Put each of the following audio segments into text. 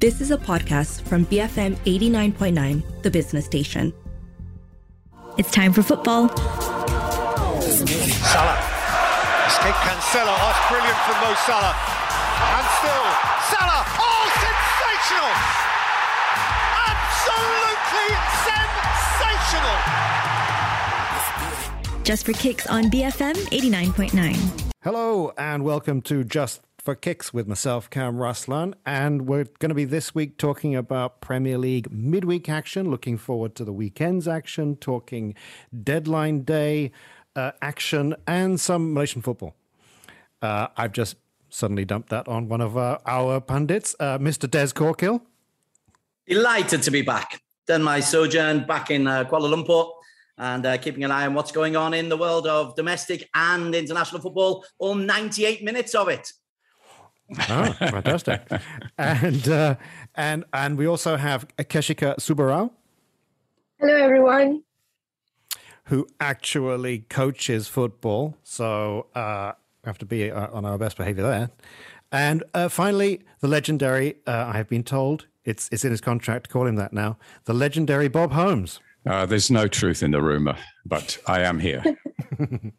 This is a podcast from BFM 89.9, the business station. It's time for football. Salah. Escape Cancelo off. Brilliant from Mo Salah. And still, Salah. Oh, sensational! Absolutely sensational! Just for kicks on BFM 89.9. Hello and welcome to Just for Kicks with myself, Kam Raslan. And we're going to be this week talking about Premier League midweek action, looking forward to the weekend's action, talking deadline day uh, action, and some Malaysian football. Uh, I've just suddenly dumped that on one of uh, our pundits, uh, Mr. Des Corkill. Delighted to be back. Done my sojourn back in uh, Kuala Lumpur and uh, keeping an eye on what's going on in the world of domestic and international football, all 98 minutes of it. Oh, fantastic! and uh, and and we also have Keshika Subarao. Hello, everyone. Who actually coaches football? So uh, we have to be uh, on our best behavior there. And uh, finally, the legendary. Uh, I have been told it's it's in his contract to call him that now. The legendary Bob Holmes. Uh, there's no truth in the rumor, but I am here.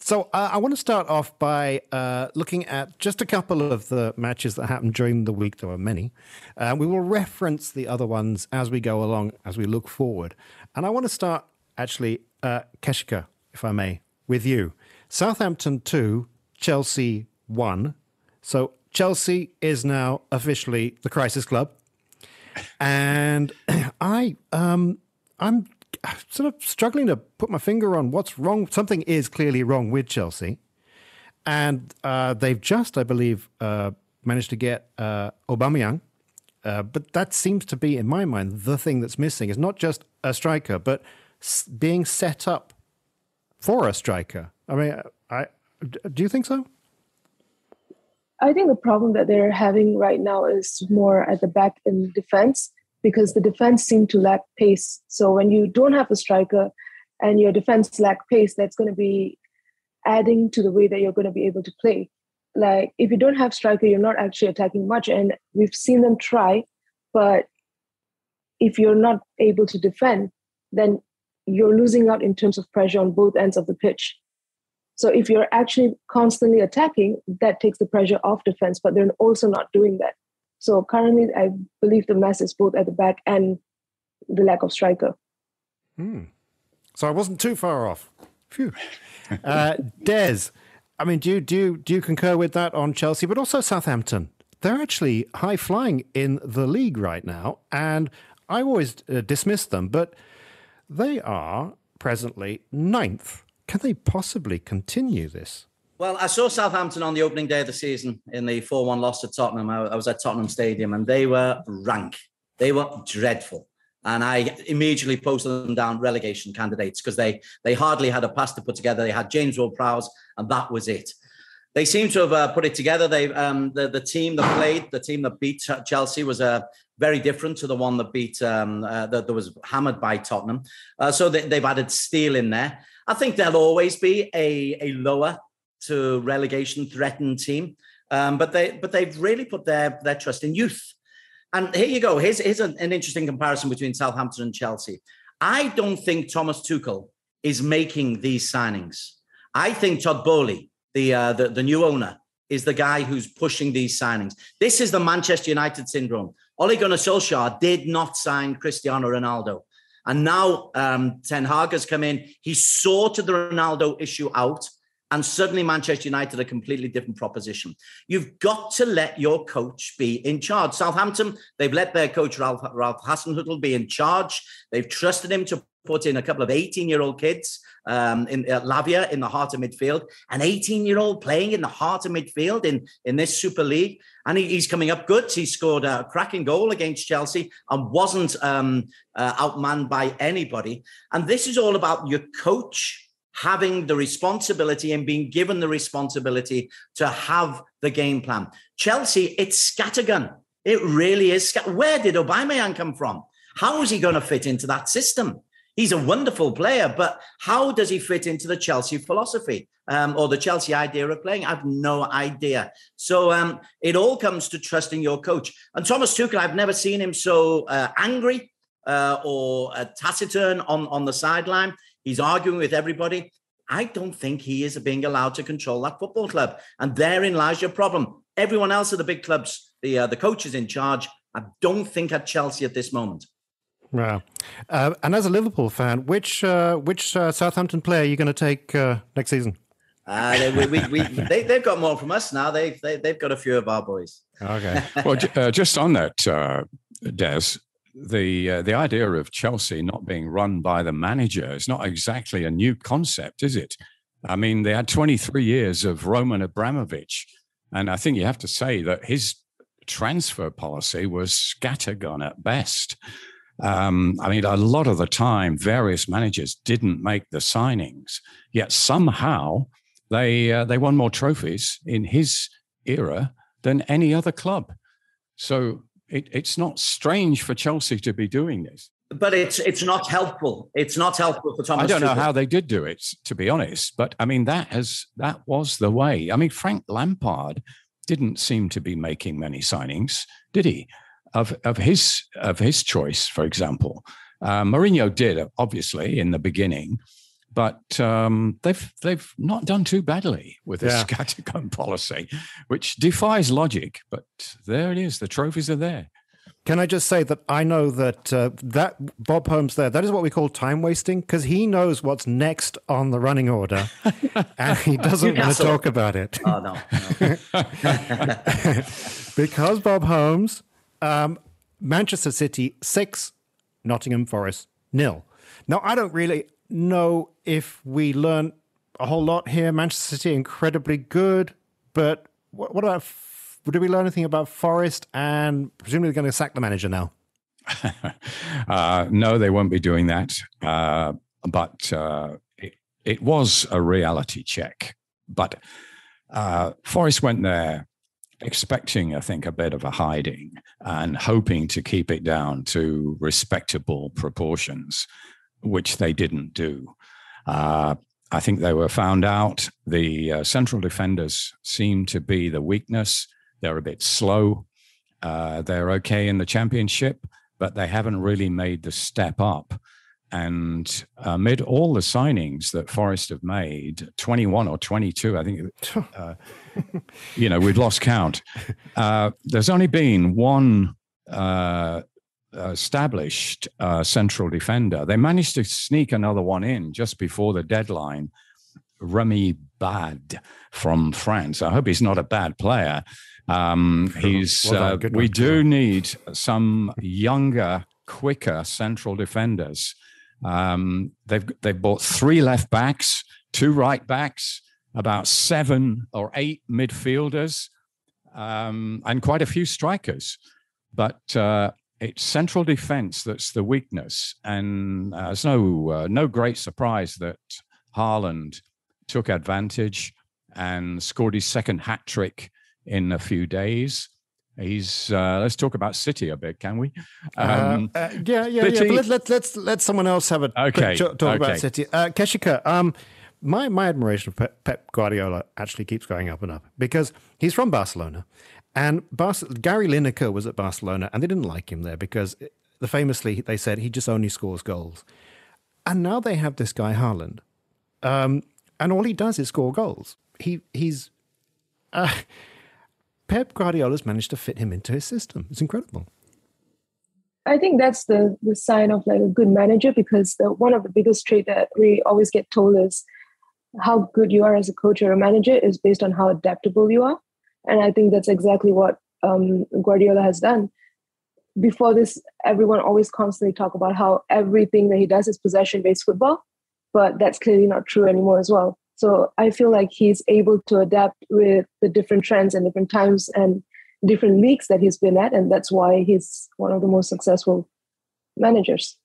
So uh, I want to start off by uh, looking at just a couple of the matches that happened during the week. There were many. Uh, we will reference the other ones as we go along, as we look forward. And I want to start actually, uh, Keshika, if I may, with you. Southampton 2, Chelsea 1. So Chelsea is now officially the crisis club. And I, um, I'm sort of struggling to put my finger on what's wrong. Something is clearly wrong with Chelsea. And uh, they've just, I believe, uh, managed to get uh, Aubameyang. Uh, but that seems to be, in my mind, the thing that's missing is not just a striker, but being set up for a striker. I mean, I, do you think so? I think the problem that they're having right now is more at the back in defense because the defense seemed to lack pace. So when you don't have a striker and your defense lack pace, that's going to be adding to the way that you're going to be able to play. Like if you don't have striker, you're not actually attacking much, and we've seen them try, but if you're not able to defend, then you're losing out in terms of pressure on both ends of the pitch. So if you're actually constantly attacking, that takes the pressure off defense, but they're also not doing that. So currently, I believe the mess is both at the back and the lack of striker. Hmm. So I wasn't too far off. Phew. Uh, Des, I mean, do you, do you, do you concur with that on Chelsea, but also Southampton? They're actually high flying in the league right now, and I always uh, dismiss them, but they are presently ninth. Can they possibly continue this? Well, I saw Southampton on the opening day of the season in the 4 1 loss to Tottenham. I, was at Tottenham Stadium and they were rank. They were dreadful. And I immediately posted them down relegation candidates because they they hardly had a pass to put together. They had James Ward-Prowse, and that was it. They seem to have uh, put it together. They um, the the team that played, the team that beat Chelsea, was uh, very different to the one that beat um, uh, that, that was hammered by Tottenham. Uh, so they, they've added steel in there. I think there'll always be a a lower to relegation threatened team. Um, but they but they've really put their their trust in youth. And here you go. Here's, here's an, an interesting comparison between Southampton and Chelsea. I don't think Thomas Tuchel is making these signings. I think Todd Boehly, the, uh, the, the new owner, is the guy who's pushing these signings. This is the Manchester United syndrome. Ole Gunnar Solskjaer did not sign Cristiano Ronaldo. And now um, Ten Hag has come in. He sorted the Ronaldo issue out and suddenly Manchester United a completely different proposition. You've got to let your coach be in charge. Southampton, they've let their coach Ralph, Ralph be in charge. They've trusted him to put in a couple of 18-year-old kids um, in Lavia in the heart of midfield, an 18-year-old playing in the heart of midfield in, in this Super League. And he, he's coming up good. He scored a cracking goal against Chelsea and wasn't um, uh, outmanned by anybody. And this is all about your coach having the responsibility and being given the responsibility to have the game plan. Chelsea, it's scattergun. It really is. Where did Aubameyang come from? How is he going to fit into that system? He's a wonderful player, but how does he fit into the Chelsea philosophy um, or the Chelsea idea of playing? I have no idea. So um, it all comes to trusting your coach. And Thomas Tuchel, I've never seen him so uh, angry uh, or uh, taciturn on, on the sideline. He's arguing with everybody. I don't think he is being allowed to control that football club. And therein lies your problem. Everyone else at the big clubs, the, uh, the coaches in charge, I don't think at Chelsea at this moment. Wow. Uh, and as a Liverpool fan, which uh, which uh, Southampton player are you going to take uh, next season? Uh, they, we, we, we, they, have got more from us now. They've, they, have got a few of our boys. Okay. well, uh, just on that, uh, Des, the the idea of Chelsea not being run by the manager is not exactly a new concept, is it? I mean, they had 23 years of Roman Abramovich, and I think you have to say that his transfer policy was scattergun at best. Um, I mean, a lot of the time, various managers didn't make the signings, yet somehow they uh, they won more trophies in his era than any other club. So it, it's not strange for Chelsea to be doing this. But it's it's not helpful. It's not helpful for Thomas. I don't know how they did do it, to be honest. But I mean, that has that was the way. I mean, Frank Lampard didn't seem to be making many signings, did he? of of his of his choice, for example. Uh, Mourinho did obviously in the beginning, but um, they've they've not done too badly with this yeah. scattergun policy, which defies logic. But there it is; the trophies are there. Can I just say that I know that uh, that Bob Holmes there, that is what we call time wasting because he knows what's next on the running order and he doesn't want to talk about it. Oh, no. no. because Bob Holmes um, Manchester City six, Nottingham Forest nil. Now I don't really know if we learn a whole lot here. Manchester City incredibly good, but what, what about? Did we learn anything about Forest? And presumably, they're going to sack the manager now. uh, no, they won't be doing that. Uh, but uh, it, it, was a reality check. But uh, Forest went there expecting, I think, a bit of a hiding and hoping to keep it down to respectable proportions, which they didn't do. Uh, I think they were found out. The uh, central defenders seem to be the weakness. They're a bit slow. Uh, they're okay in the championship, but they haven't really made the step up. And amid all the signings that Forest have made, 21 or 22, I think, uh, you know, we've lost count. Uh, there's only been one uh, established uh, central defender. They managed to sneak another one in just before the deadline. Remy Bad from France. I hope he's not a bad player. Um, he's. Well uh, we do need some younger, quicker central defenders. Um, they've they've bought three left backs, two right backs, about seven or eight midfielders, um, and quite a few strikers. But uh, it's central defence that's the weakness, and uh, it's no uh, no great surprise that Haaland took advantage and scored his second hat trick in a few days. He's uh, let's talk about City a bit, can we? Uh, um, uh, yeah, yeah, yeah. But let, let, let's let someone else have a okay. talk okay. about City. Uh, Keshika, um, my my admiration for Pep Guardiola actually keeps going up and up because he's from Barcelona, and Bar- Gary Lineker was at Barcelona, and they didn't like him there because the famously they said he just only scores goals, and now they have this guy Haaland, um, and all he does is score goals. He he's. Uh, Pep Guardiola's managed to fit him into his system. It's incredible. I think that's the the sign of like a good manager because the, one of the biggest trait that we always get told is how good you are as a coach or a manager is based on how adaptable you are, and I think that's exactly what um, Guardiola has done. Before this, everyone always constantly talk about how everything that he does is possession based football, but that's clearly not true anymore as well. So I feel like he's able to adapt with the different trends and different times and different leagues that he's been at. And that's why he's one of the most successful managers.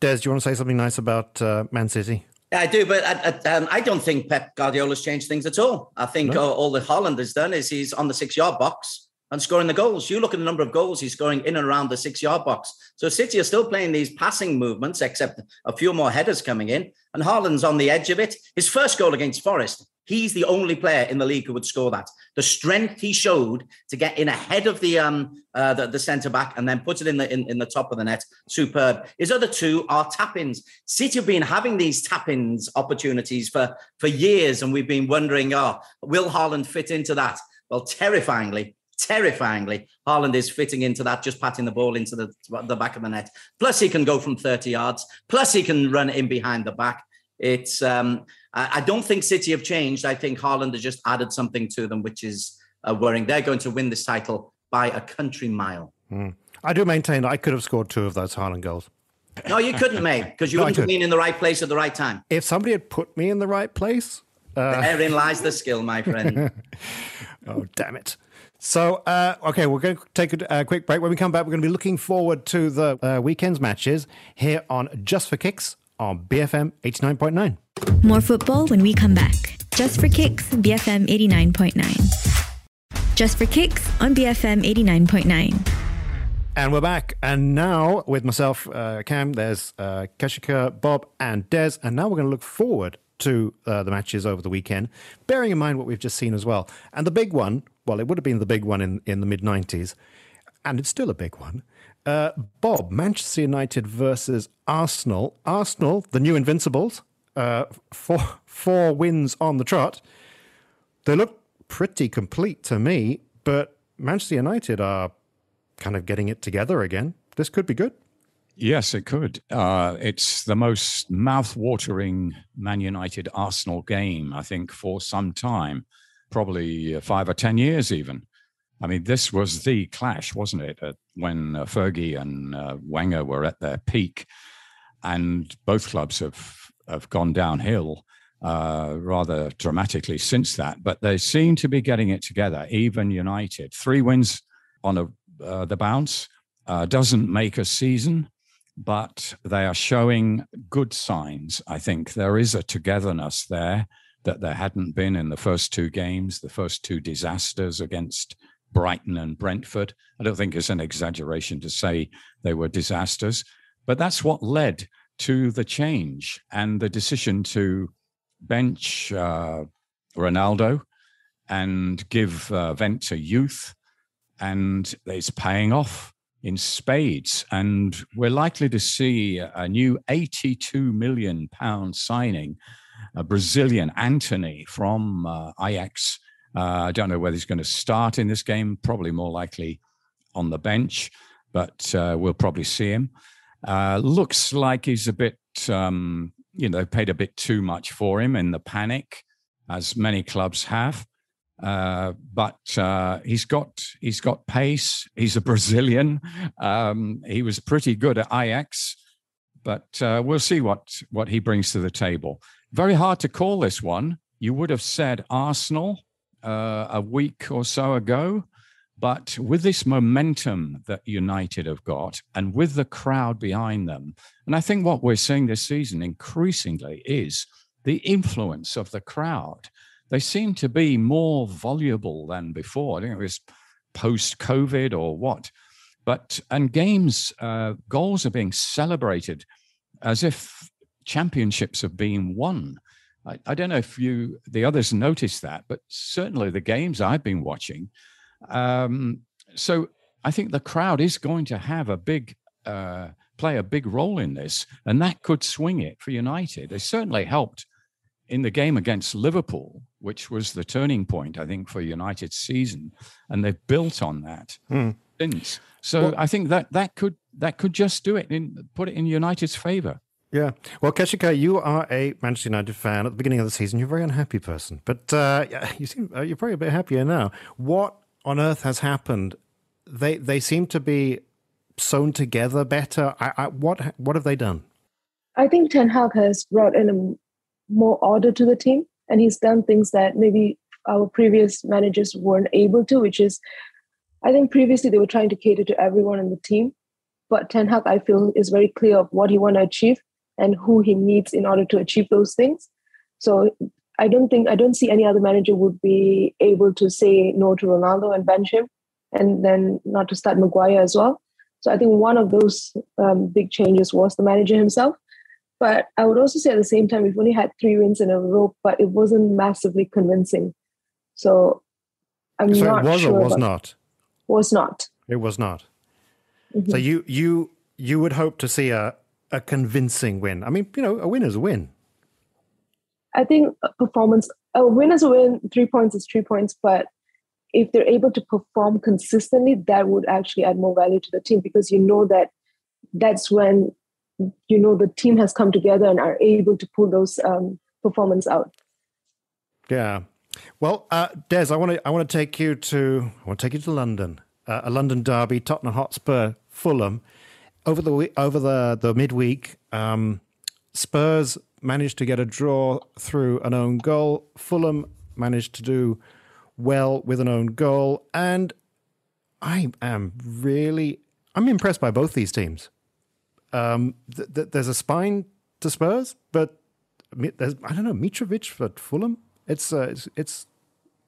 Des, do you want to say something nice about uh, Man City? Yeah, I do, but I, I, um, I, don't think Pep Guardiola's changed things at all. I think no. all, all that Haaland has done is he's on the six-yard box and scoring the goals. You look at the number of goals he's scoring in and around the six yard box. So City are still playing these passing movements, except a few more headers coming in. And Haaland's on the edge of it. His first goal against Forest, he's the only player in the league who would score that. The strength he showed to get in ahead of the um uh, the, the centre back and then put it in the in, in the top of the net, superb. His other two are tap-ins. City have been having these tap-ins opportunities for for years, and we've been wondering, oh, will Haaland fit into that? Well, terrifyingly, terrifyingly, Haaland is fitting into that, just patting the ball into the, the back of the net. Plus, he can go from 30 yards. Plus, he can run in behind the back. It's um, I, I don't think City have changed. I think Haaland has just added something to them, which is uh, worrying. They're going to win this title by a country mile. Mm. I do maintain I could have scored two of those Haaland goals. No, you couldn't, mate, because you no, wouldn't have been in the right place at the right time. If somebody had put me in the right place, uh... therein lies the skill, my friend. oh, damn it. So, uh, okay, we're going to take a, a, quick break. When we come back, we're going to be looking forward to the uh, weekend's matches here on Just for Kicks on BFM 89.9. More football when we come back. Just for Kicks, BFM 89.9. Just for Kicks on BFM 89.9. And we're back. And now with myself, uh, Kam, there's uh, Keshika, Bob, and Des. And now we're going to look forward to uh, the matches over the weekend, bearing in mind what we've just seen as well. And the big one, well, it would have been the big one in, in the mid 90s, and it's still a big one. Uh, Bob, Manchester United versus Arsenal. Arsenal, the new Invincibles, uh, four, four wins on the trot. They look pretty complete to me, but Manchester United are kind of getting it together again. This could be good. Yes, it could. Uh, it's the most mouth-watering Man United Arsenal game, I think, for some time probably uh, five or 10 years, even. I mean, this was the clash, wasn't it? When uh, Fergie and uh, Wenger were at their peak, and both clubs have, have gone downhill uh, rather dramatically since that. But they seem to be getting it together, even United. Three wins on a, uh, the bounce uh, doesn't make a season, but they are showing good signs. I think there is a togetherness there that there hadn't been in the first two games, the first two disasters against Brighton and Brentford. I don't think it's an exaggeration to say they were disasters, but that's what led to the change and the decision to bench uh, Ronaldo and give uh, vent to youth. And it's paying off in spades. And we're likely to see a new 82 million pound signing a Brazilian, Antony from uh, Ajax. Uh, I don't know whether he's going to start in this game, probably more likely on the bench, but uh, we'll probably see him. Uh, looks like he's a bit, um, you know, paid a bit too much for him in the panic, as many clubs have. Uh, but uh, he's got he's got pace. He's a Brazilian. Um, he was pretty good at Ajax, but uh, we'll see what what he brings to the table. Very hard to call this one. You would have said Arsenal uh, a week or so ago. But with this momentum that United have got and with the crowd behind them, and I think what we're seeing this season increasingly is the influence of the crowd. They seem to be more voluble than before. I think it was post COVID or what. But, and games, uh, goals are being celebrated as if championships have been won. I, I, don't know if you, the others, noticed that, but certainly the games I've been watching. Um, so I think the crowd is going to have a big, uh, play a big role in this, and that could swing it for United. They certainly helped in the game against Liverpool, which was the turning point, I think, for United's season, and they've built on that mm. since. So well, I think that that could that could just do it in put it in United's favor. Yeah. Well, Keshika, you are a Manchester United fan. At the beginning of the season, you're a very unhappy person, but uh, you seem uh, you're probably a bit happier now. What on earth has happened? They they seem to be sewn together better. I, I, what what have they done? I think Ten Hag has brought in a more order to the team, and he's done things that maybe our previous managers weren't able to, which is, I think previously they were trying to cater to everyone in the team, but Ten Hag, I feel, is very clear of what he want to achieve and who he needs in order to achieve those things. So I don't think I don't see any other manager would be able to say no to Ronaldo and bench him and then not to start Maguire as well. So I think one of those um, big changes was the manager himself. But I would also say at the same time, we've only had three wins in a row, but it wasn't massively convincing. So I'm so not it was sure or was not? Was not. It was not. Mm-hmm. So you you you would hope to see a a convincing win. I mean, you know, a win is a win. I think performance, a win is a win, three points is three points, but if they're able to perform consistently, that would actually add more value to the team because you know that that's when you know the team has come together and are able to pull those um, performance out. Yeah. Well, uh, Des, I want to I want to take you to I want to take you to London. Uh, a London derby, Tottenham Hotspur, Fulham. Over the over the the midweek, um, Spurs managed to get a draw through an own goal. Fulham managed to do well with an own goal, and I am really I'm impressed by both these teams. Um, th- th- there's a spine to Spurs, but there's I don't know Mitrovic for Fulham. It's uh, it's, it's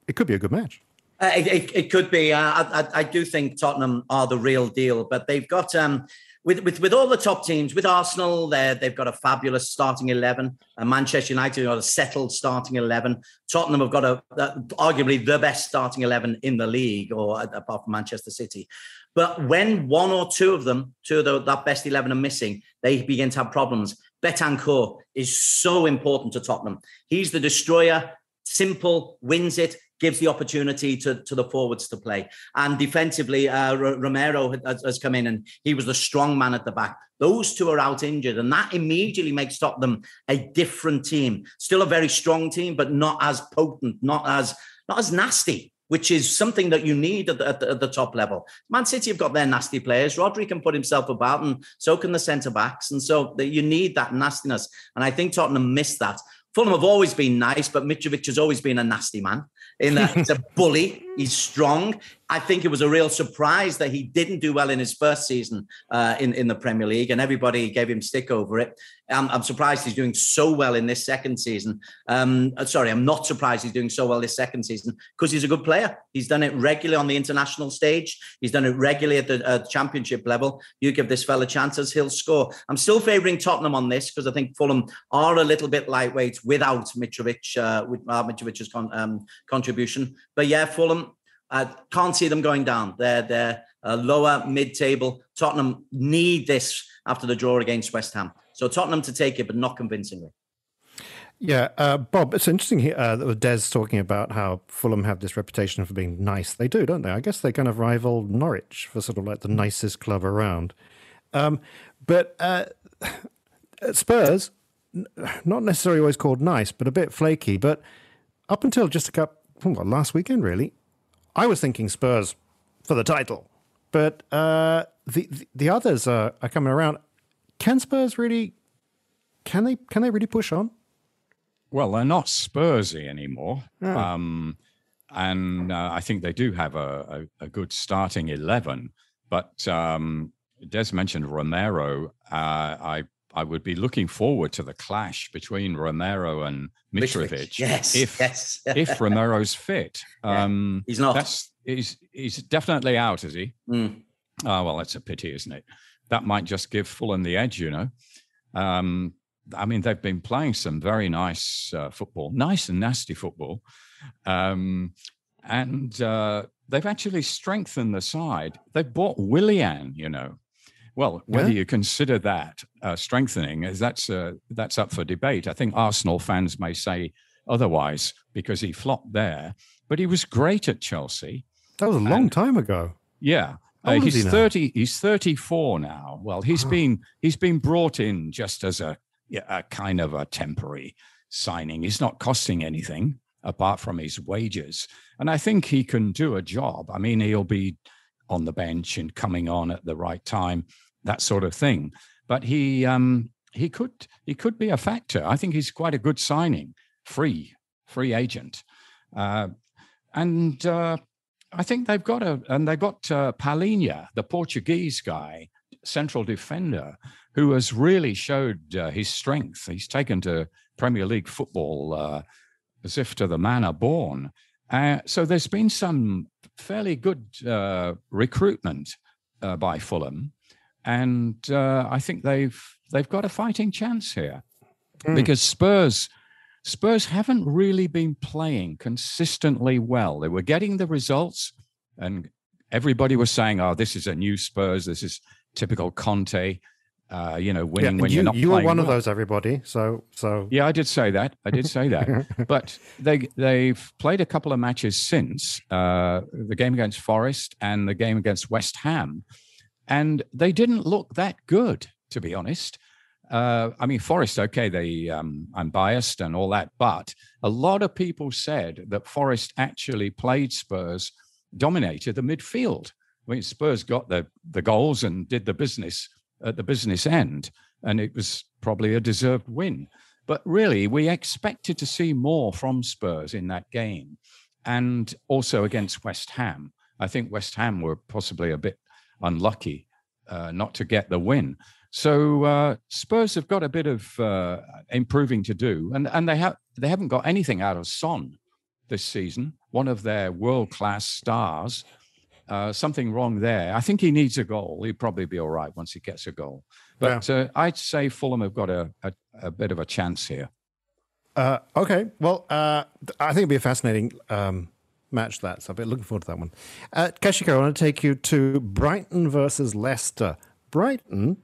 it could be a good match. Uh, it, it, could be. Uh, I, I, I do think Tottenham are the real deal, but they've got um, with with with all the top teams. With Arsenal, they they've got a fabulous starting eleven. Uh, Manchester United have got a settled starting eleven. Tottenham have got a, uh, arguably the best starting eleven in the league, or uh, apart from Manchester City. But when one or two of them, two of the, that best eleven are missing, they begin to have problems. Bentancur is so important to Tottenham. He's the destroyer. Simple, wins it, gives the opportunity to, to the forwards to play. And defensively, uh, R- Romero has, has come in and he was the strong man at the back. Those two are out injured, and that immediately makes Tottenham a different team. Still a very strong team, but not as potent, not as not as nasty. Which is something that you need at the, at the, at the top level. Man City have got their nasty players. Rodri can put himself about, and so can the centre backs. And so the, you need that nastiness. And I think Tottenham missed that. Fulham have always been nice, but Mitrovic has always been a nasty man. In that he's a bully, he's strong. I think it was a real surprise that he didn't do well in his first season uh, in in the Premier League, and everybody gave him stick over it. I'm, I'm surprised he's doing so well in this second season. Um, uh, sorry, I'm not surprised he's doing so well this second season because he's a good player. He's done it regularly on the international stage. He's done it regularly at the uh, championship level. You give this fella chances, he'll score. I'm still favouring Tottenham on this because I think Fulham are a little bit lightweight without Mitrovic, uh, without Mitrovic's con- um, contribution. But yeah, Fulham. I can't see them going down. They're they're uh, lower mid-table. Tottenham need this after the draw against West Ham. So Tottenham to take it, but not convincingly. Yeah, uh, Bob, it's interesting here uh, that Des talking about how Fulham have this reputation for being nice. They do, don't they? I guess they kind of rival Norwich for sort of like the nicest club around. Um, but uh, Spurs, not necessarily always called nice, but a bit flaky. But up until just a couple, well, last weekend, really, I was thinking Spurs for the title. But uh, the, the the others are, are coming around. Can Spurs really? Can they? Can they really push on? Well, they're not Spursy anymore. Um, and uh, I think they do have a, a, a good starting 11. But um, Des mentioned Romero. Uh, I, I would be looking forward to the clash between Romero and Mitrovic. Yes, If, yes. if Romero's fit. Yeah, Um, he's not. That's, he's, he's definitely out, is he? Mm. Oh, well, that's a pity, isn't it? That might just give Fulham the edge, you know. Um, I mean, they've been playing some very nice uh, football, nice and nasty football. Um, and uh, they've actually strengthened the side. They've bought Willian, you know. Well, whether Yeah. you consider that uh, strengthening, is that's uh, that's up for debate. I think Arsenal fans may say otherwise because he flopped there, but he was great at Chelsea. That was a long And- time ago. Yeah. Uh, he's he 30 he's 34 now. Well, he's Oh. been he's been brought in just as a a kind of a temporary signing. He's not costing anything apart from his wages. And I think he can do a job. I mean, he'll be on the bench and coming on at the right time, that sort of thing. But he um he could he could be a factor. I think he's quite a good signing, free, free agent. Uh, and uh, I think they've got a, and they've got uh, Palhinha, the Portuguese guy, central defender, who has really showed uh, his strength. He's taken to Premier League football uh, as if to the manner born. Uh, so there's been some fairly good uh, recruitment by Fulham, and uh, I think they've they've got a fighting chance here mm. because Spurs Spurs haven't really been playing consistently well. They were getting the results, and everybody was saying, "Oh, this is a new Spurs. This is typical Conte." Uh, you know, winning yeah, when you, are not. Playing. You were one well. of those, everybody. So, so yeah, I did say that. I did say that. but they they've played a couple of matches since uh, the game against Forest and the game against West Ham, and they didn't look that good, to be honest. Uh, I mean, Forest, okay, they um, I'm biased and all that, but a lot of people said that Forest actually played Spurs, dominated the midfield. I mean, Spurs got the the goals and did the business at the business end, and it was probably a deserved win. But really, we expected to see more from Spurs in that game, and also against West Ham. I think West Ham were possibly a bit unlucky uh, not to get the win. So uh, Spurs have got a bit of uh, improving to do, and and they have they haven't got anything out of Son this season, one of their world class stars. Uh, something wrong there. I think he needs a goal. He'd probably be all right once he gets a goal. But yeah. uh, I'd say Fulham have got a, a, a bit of a chance here. Uh, okay. Well, uh, I think it'd be a fascinating um, match, that. So been looking forward to that one. Uh, Keshika, I want to take you to Brighton versus Leicester. Brighton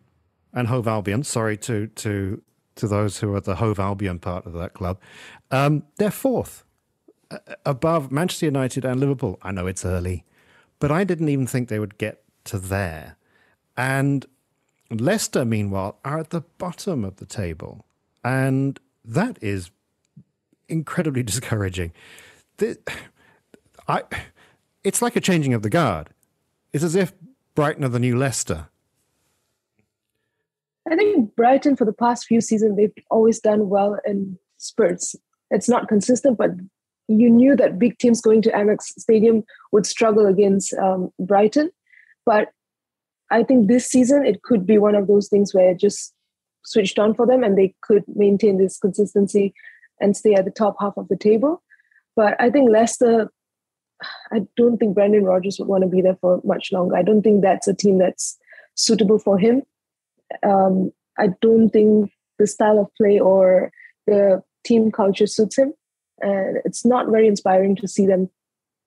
and Hove Albion, sorry to, to, to those who are the Hove Albion part of that club, um, they're fourth uh, above Manchester United and Liverpool. I know it's early but I didn't even think they would get to there. And Leicester, meanwhile, are at the bottom of the table. And that is incredibly discouraging. The, I, it's like a changing of the guard. It's as if Brighton are the new Leicester. I think Brighton, for the past few seasons, they've always done well in spurts. It's not consistent, but you knew that big teams going to Amex Stadium would struggle against um, Brighton. But I think this season it could be one of those things where it just switched on for them and they could maintain this consistency and stay at the top half of the table. But I think Leicester, I don't think Brendan Rodgers would want to be there for much longer. I don't think that's a team that's suitable for him. Um, I don't think the style of play or the team culture suits him and it's not very inspiring to see them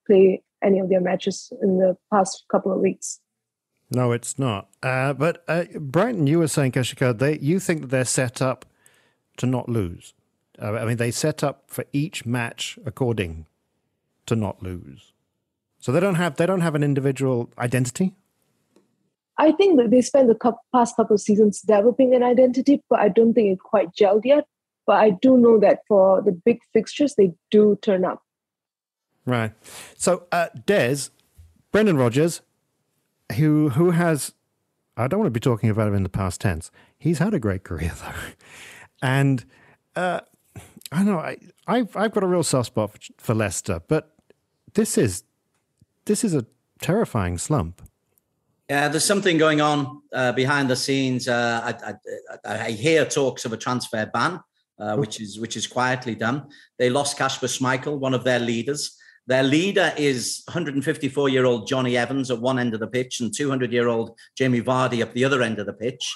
play any of their matches in the past couple of weeks. No, it's not. Uh, but uh, Brighton, you were saying, Keshika, they you think that they're set up to not lose. Uh, I mean, they set up for each match according to not lose. So they don't have they don't have an individual identity. I think that they spent the past couple of seasons developing an identity, but I don't think it's quite gelled yet. But I do know that for the big fixtures, they do turn up. Right. So, uh, Des, Brendan Rodgers, who who has, I don't want to be talking about him in the past tense. He's had a great career though, and uh, I don't know I I've I've got a real soft spot for, for Leicester, but this is this is a terrifying slump. Yeah, there's something going on uh, behind the scenes. Uh, I, I, I, hear talks of a transfer ban uh, which is which is quietly done. They lost Kasper Schmeichel, one of their leaders. Their leader is 154 year old Jonny Evans at one end of the pitch and 200 year old Jamie Vardy up the other end of the pitch.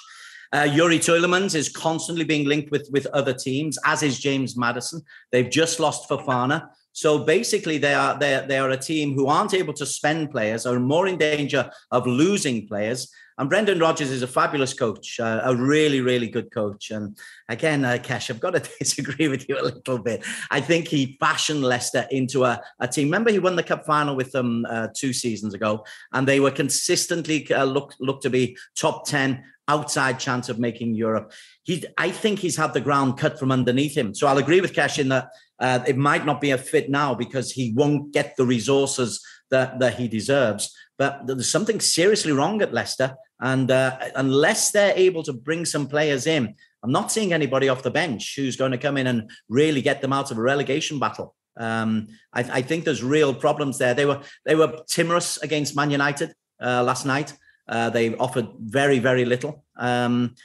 Uh, Youri Tielemans is constantly being linked with, with other teams, as is James Maddison. They've just lost Fofana. So basically, they are they are, a team who aren't able to spend players, are more in danger of losing players. And Brendan Rodgers is a fabulous coach, uh, a really, really good coach. And again, uh, Kesh, I've got to disagree with you a little bit. I think he fashioned Leicester into a, a team. Remember, he won the cup final with them uh, two seasons ago, and they were consistently uh, look look to be top ten outside chance of making Europe. He, I think he's had the ground cut from underneath him. So I'll agree with Kesh in that uh, it might not be a fit now because he won't get the resources that, that he deserves. But there's something seriously wrong at Leicester. And uh, unless they're able to bring some players in, I'm not seeing anybody off the bench who's going to come in and really get them out of a relegation battle. Um, I, I, think there's real problems there. They were they were timorous against Man United uh, last night. Uh, they offered very very little. Um,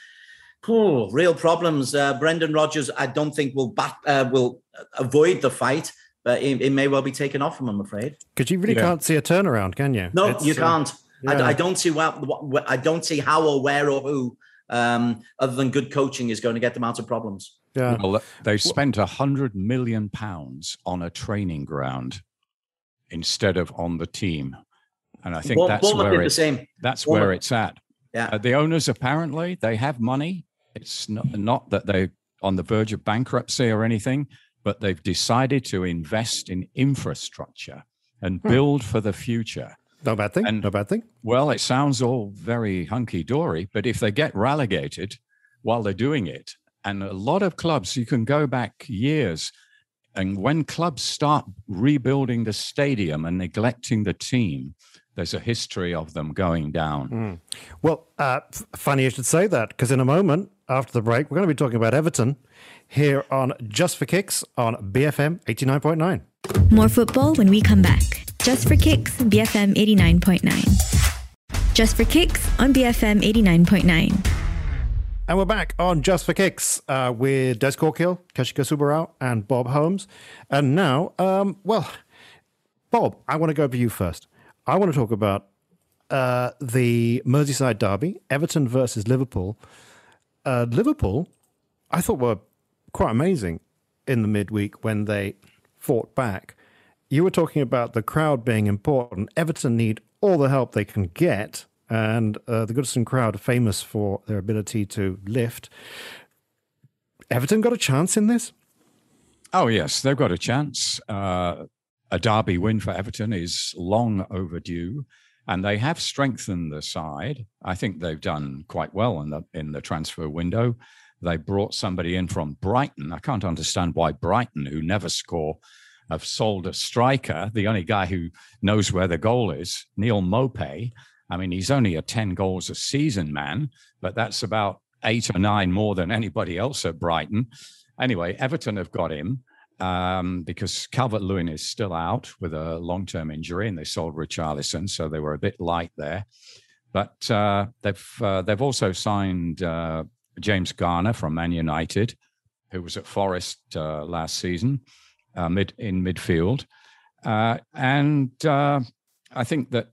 oh, real problems. Uh, Brendan Rodgers, I don't think will bat, uh, will avoid the fight. But it, it may well be taken off him. I'm afraid because you really Yeah. can't see a turnaround, can you? no, It's, you uh, can't. I, yeah. I don't see what, what I don't see how or where or who, um, other than good coaching, is going to get them out of problems. yeah. Well, they've spent a hundred million pounds on a training ground instead of on the team, and I think Bournemouth that's Bournemouth where did the it's same. that's Bournemouth- where it's at. Yeah. Uh, the owners apparently they have money. It's not, not that they're on the verge of bankruptcy or anything, but they've decided to invest in infrastructure and hmm. build for the future. No bad thing. And- no bad thing. Well, it sounds all very hunky dory, but if they get relegated while they're doing it, and a lot of clubs, you can go back years, and when clubs start rebuilding the stadium and neglecting the team, there's a history of them going down. Well, uh, f- funny you should say that because in a moment after the break, we're going to be talking about Everton here on Just for Kicks on BFM 89.9. More football when we come back. Just for Kicks, BFM 89.9. Just for Kicks on BFM 89.9. And we're back on Just for Kicks uh, with Des Corkill, Keshika Subarao, and Bob Holmes. And now, um, well, Bob, I want to go for you first. I want to talk about uh, the Merseyside derby, Everton versus Liverpool. Uh, Liverpool, I thought were quite amazing in the midweek when they fought back. You were talking about the crowd being important. Everton need all the help they can get, and uh, the Goodison crowd are famous for their ability to lift. Everton got a chance in this. Oh, yes, they've got a chance. Uh, a derby win for Everton is long overdue, and they have strengthened the side. I think they've done quite well in the in the transfer window. They brought somebody in from Brighton. I can't understand why Brighton, who never score, have sold a striker. The only guy who knows where the goal is, Neal Maupay. I mean, he's only a 10 goals a season man, but that's about eight or nine more than anybody else at Brighton. Anyway, Everton have got him um, because Calvert Lewin is still out with a long term injury, and they sold Richarlison, so they were a bit light there. But uh, they've uh, they've also signed uh, James Garner from Man United, who was at Forest uh, last season, uh, mid in midfield, uh, and I think that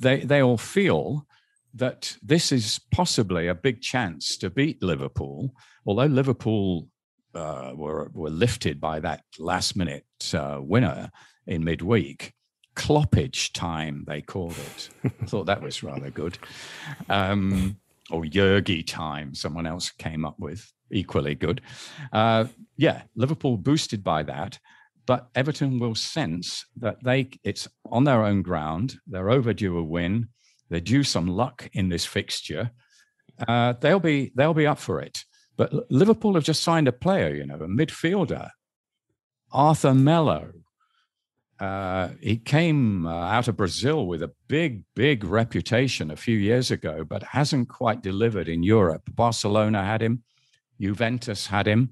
they they all feel that this is possibly a big chance to beat Liverpool, although Liverpool uh, were were lifted by that last minute uh, winner in midweek. Cloppage time, they called it. I thought that was rather good. Um, or Yergi time, someone else came up with, equally good. Uh, yeah, Liverpool boosted by that, but Everton will sense that they it's on their own ground. They're overdue a win. They're due some luck in this fixture. Uh, they'll be they'll be up for it. But Liverpool have just signed a player, you know, a midfielder, Arthur Melo. Uh, he came uh, out of Brazil with a big, big reputation a few years ago, but hasn't quite delivered in Europe. Barcelona had him, Juventus had him,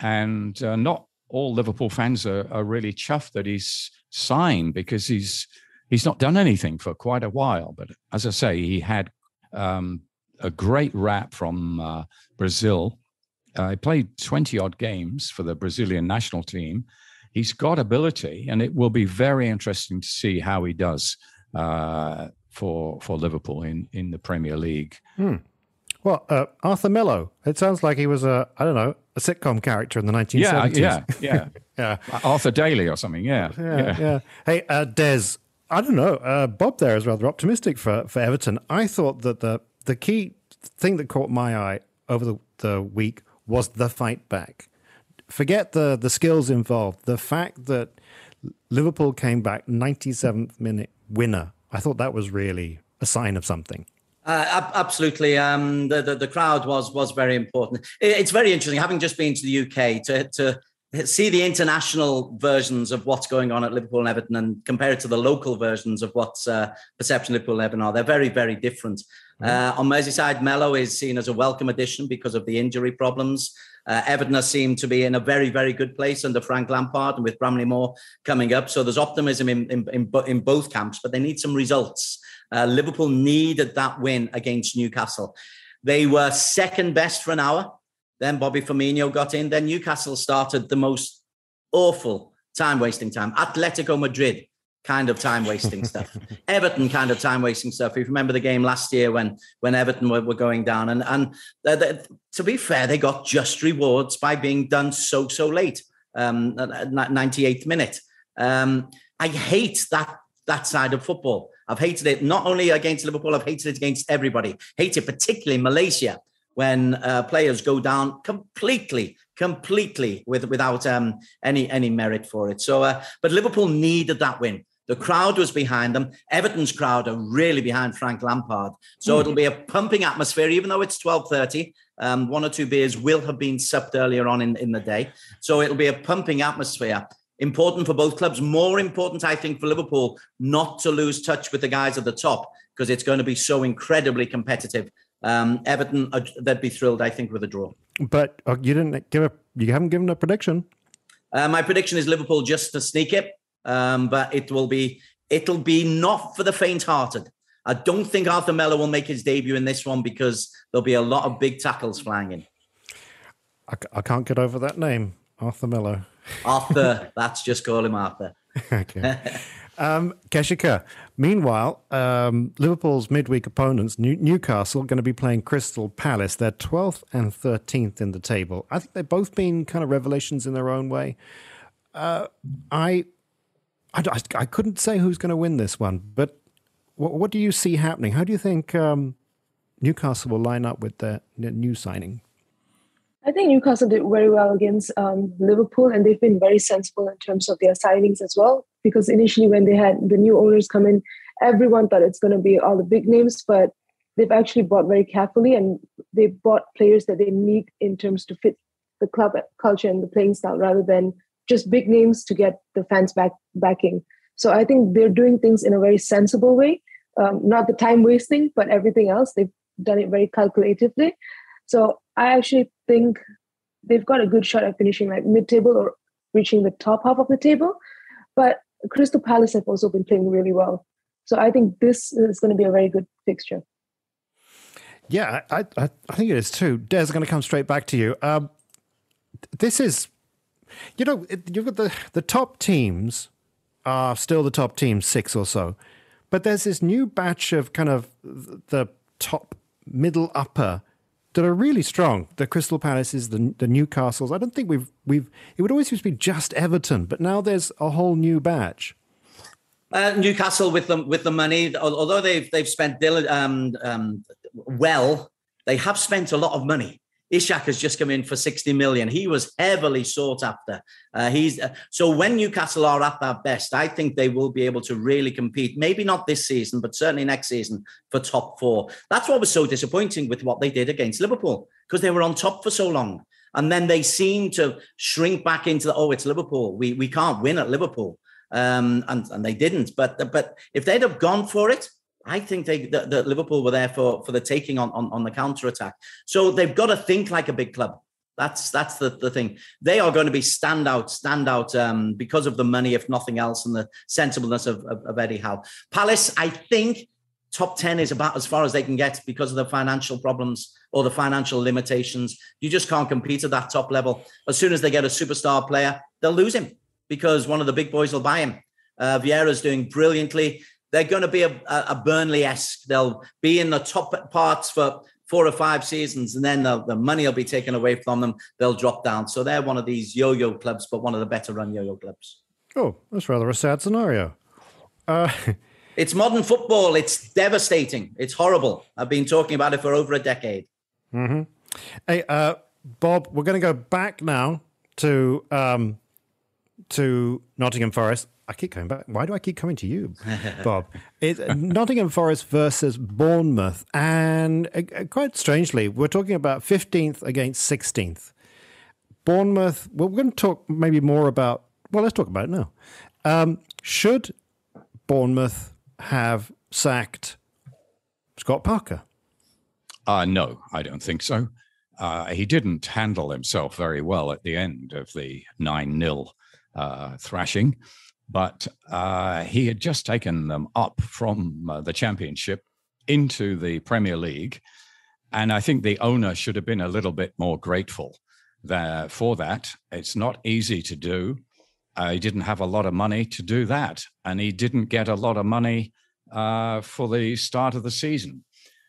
and uh, not all Liverpool fans are, are really chuffed that he's signed because he's he's not done anything for quite a while. But as I say, he had um, a great rap from uh, Brazil. Uh, he played 20 odd games for the Brazilian national team. He's got ability, and it will be very interesting to see how he does uh, for for Liverpool in, in the Premier League. Well, uh, Arthur Melo. It sounds like he was a, I don't know, a sitcom character in the 1970s. Yeah, yeah, yeah. yeah. Arthur Daly or something. Yeah, Yeah, yeah. Hey, uh, Des, I don't know. Uh, Bob there is rather optimistic for, for Everton. I thought that the the key thing that caught my eye over the, the week was the fight back. Forget the the skills involved. The fact that Liverpool came back 97th minute winner. I thought that was really a sign of something. Uh, ab- absolutely. Um, the, the the crowd was was very important. It- it's very interesting, having just been to the UK, to to see the international versions of what's going on at Liverpool and Everton, and compare it to the local versions of what's uh, perception Liverpool and Everton are. They're very very different. Uh, on Merseyside, Melo is seen as a welcome addition because of the injury problems. Uh, Everton seem to be in a very, very good place under Frank Lampard and with Bramley Moore coming up. So there's optimism in, in, in, in both camps, but they need some results. Uh, Liverpool needed that win against Newcastle. They were second best for an hour. Then Bobby Firmino got in. Then Newcastle started the most awful time wasting time. Atletico Madrid, kind of time wasting stuff. Everton kind of time wasting stuff. If you remember the game last year when when Everton were, were going down, and and to be fair, they got just rewards by being done so so late, um, 98th minute. Um, I hate that that side of football. I've hated it not only against Liverpool, I've hated it against everybody. Hate it particularly Malaysia when uh, players go down completely, completely with without um, any any merit for it. So, uh, but Liverpool needed that win. The crowd was behind them. Everton's crowd are really behind Frank Lampard. So mm. it'll be a pumping atmosphere, even though it's 12.30. Um, one or two beers will have been supped earlier on in, in the day. So it'll be a pumping atmosphere. Important for both clubs. More important, I think, for Liverpool not to lose touch with the guys at the top because it's going to be so incredibly competitive. Um, Everton, uh, they'd be thrilled, I think, with a draw. But uh, you didn't give a, you haven't given a prediction. Uh, my prediction is Liverpool just to sneak it um, but it will be it'll be not for the faint-hearted. I don't think Arthur Melo will make his debut in this one because there'll be a lot of big tackles flying in. I, I can't get over that name, Arthur Melo. Arthur, that's just call him Arthur. okay. Um, Keshika. Meanwhile, um, Liverpool's midweek opponents, New- Newcastle, going to be playing Crystal Palace. They're 12th and 13th in the table. I think they've both been kind of revelations in their own way. Uh, I I, I, I couldn't say who's going to win this one, but what, what, do you see happening? How do you think um, Newcastle will line up with their, new signing? I think Newcastle did very well against um, Liverpool, and they've been very sensible in terms of their signings as well. Because initially, when they had the new owners come in, everyone thought it's going to be all the big names, but they've actually bought very carefully, and they bought players that they need in terms to fit the club culture and the playing style, rather than just big names to get the fans back backing. So I think they're doing things in a very sensible way, um, not the time wasting, but everything else. They've done it very calculatively. So I actually think they've got a good shot at finishing like mid-table or reaching the top half of the table. But Crystal Palace have also been playing really well. So I think this is going to be a very good fixture. Yeah, I, I, I think it is too. Des, going to come straight back to you. Um, this is you know, you've got the the top teams are still the top teams, six or so, but there's this new batch of kind of the top middle upper that are really strong. The Crystal Palaces, the the Newcastles. I don't think we've we've. It would always used to be just Everton, but now there's a whole new batch. Uh, Newcastle with them with the money, although they've they've spent um, um, well, they have spent a lot of money. Isak has just come in for 60 million. He was heavily sought after. Uh, he's uh, so when Newcastle are at their best, I think they will be able to really compete. Maybe not this season, but certainly next season for top four. That's what was so disappointing with what they did against Liverpool because they were on top for so long, and then they seem to shrink back into the oh, it's Liverpool. We we can't win at Liverpool. Um, and, and they didn't. But but if they'd have gone for it, I think they that, that Liverpool were there for for the taking on, on on the counter attack. So they've got to think like a big club. That's that's the, the thing. They are going to be standout, standout um, because of the money, if nothing else, and the sensibleness of, of, of Eddie Howe. Palace, I think, top 10 is about as far as they can get because of the financial problems or the financial limitations. You just can't compete at that top level. As soon as they get a superstar player, they'll lose him because one of the big boys will buy him. Uh, Vieira's doing brilliantly they're going to be a, a Burnley esque. They'll be in the top parts for four or five seasons, and then the, the money will be taken away from them. They'll drop down. So they're one of these yo yo clubs, but one of the better run yo yo clubs. Oh, that's rather a sad scenario. Uh, it's modern football. It's devastating. It's horrible. I've been talking about it for over a decade. Mm-hmm. Hey, uh, Bob, we're going to go back now to um, to Nottingham Forest. I keep coming back. Why do I keep coming to you, Bob? It's Nottingham Forest versus Bournemouth, and uh, uh quite strangely, we're talking about fifteenth against sixteenth. Bournemouth. Well, we're going to talk maybe more about. Well, let's talk about it now. Um, should Bournemouth have sacked Scott Parker? Uh, no, I don't think so. Uh, he didn't handle himself very well at the end of the 9 0 uh, thrashing but uh, he had just taken them up from uh, the championship into the Premier League. And I think the owner should have been a little bit more grateful there for that. It's not easy to do. Uh, he didn't have a lot of money to do that, and he didn't get a lot of money uh, for the start of the season.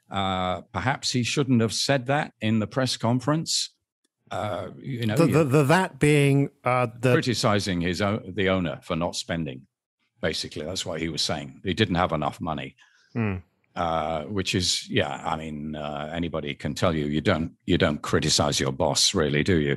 Uh, perhaps he shouldn't have said that in the press conference. Uh, you know, the, the, the, that being uh, the criticizing his own, the owner for not spending. Basically, that's what he was saying. He didn't have enough money. Hmm. Uh, which is yeah i mean uh, anybody can tell you you don't you don't criticize your boss really do you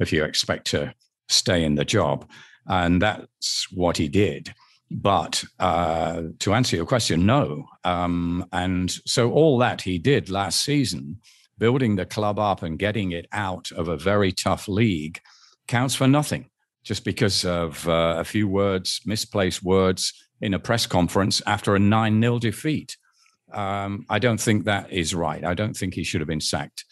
if you expect to stay in the job and that's what he did but uh, to answer your question no um, and so all that he did last season building the club up and getting it out of a very tough league counts for nothing just because of uh, a few words misplaced words in a press conference after a 9-0 defeat um, I don't think that is right. I don't think he should have been sacked.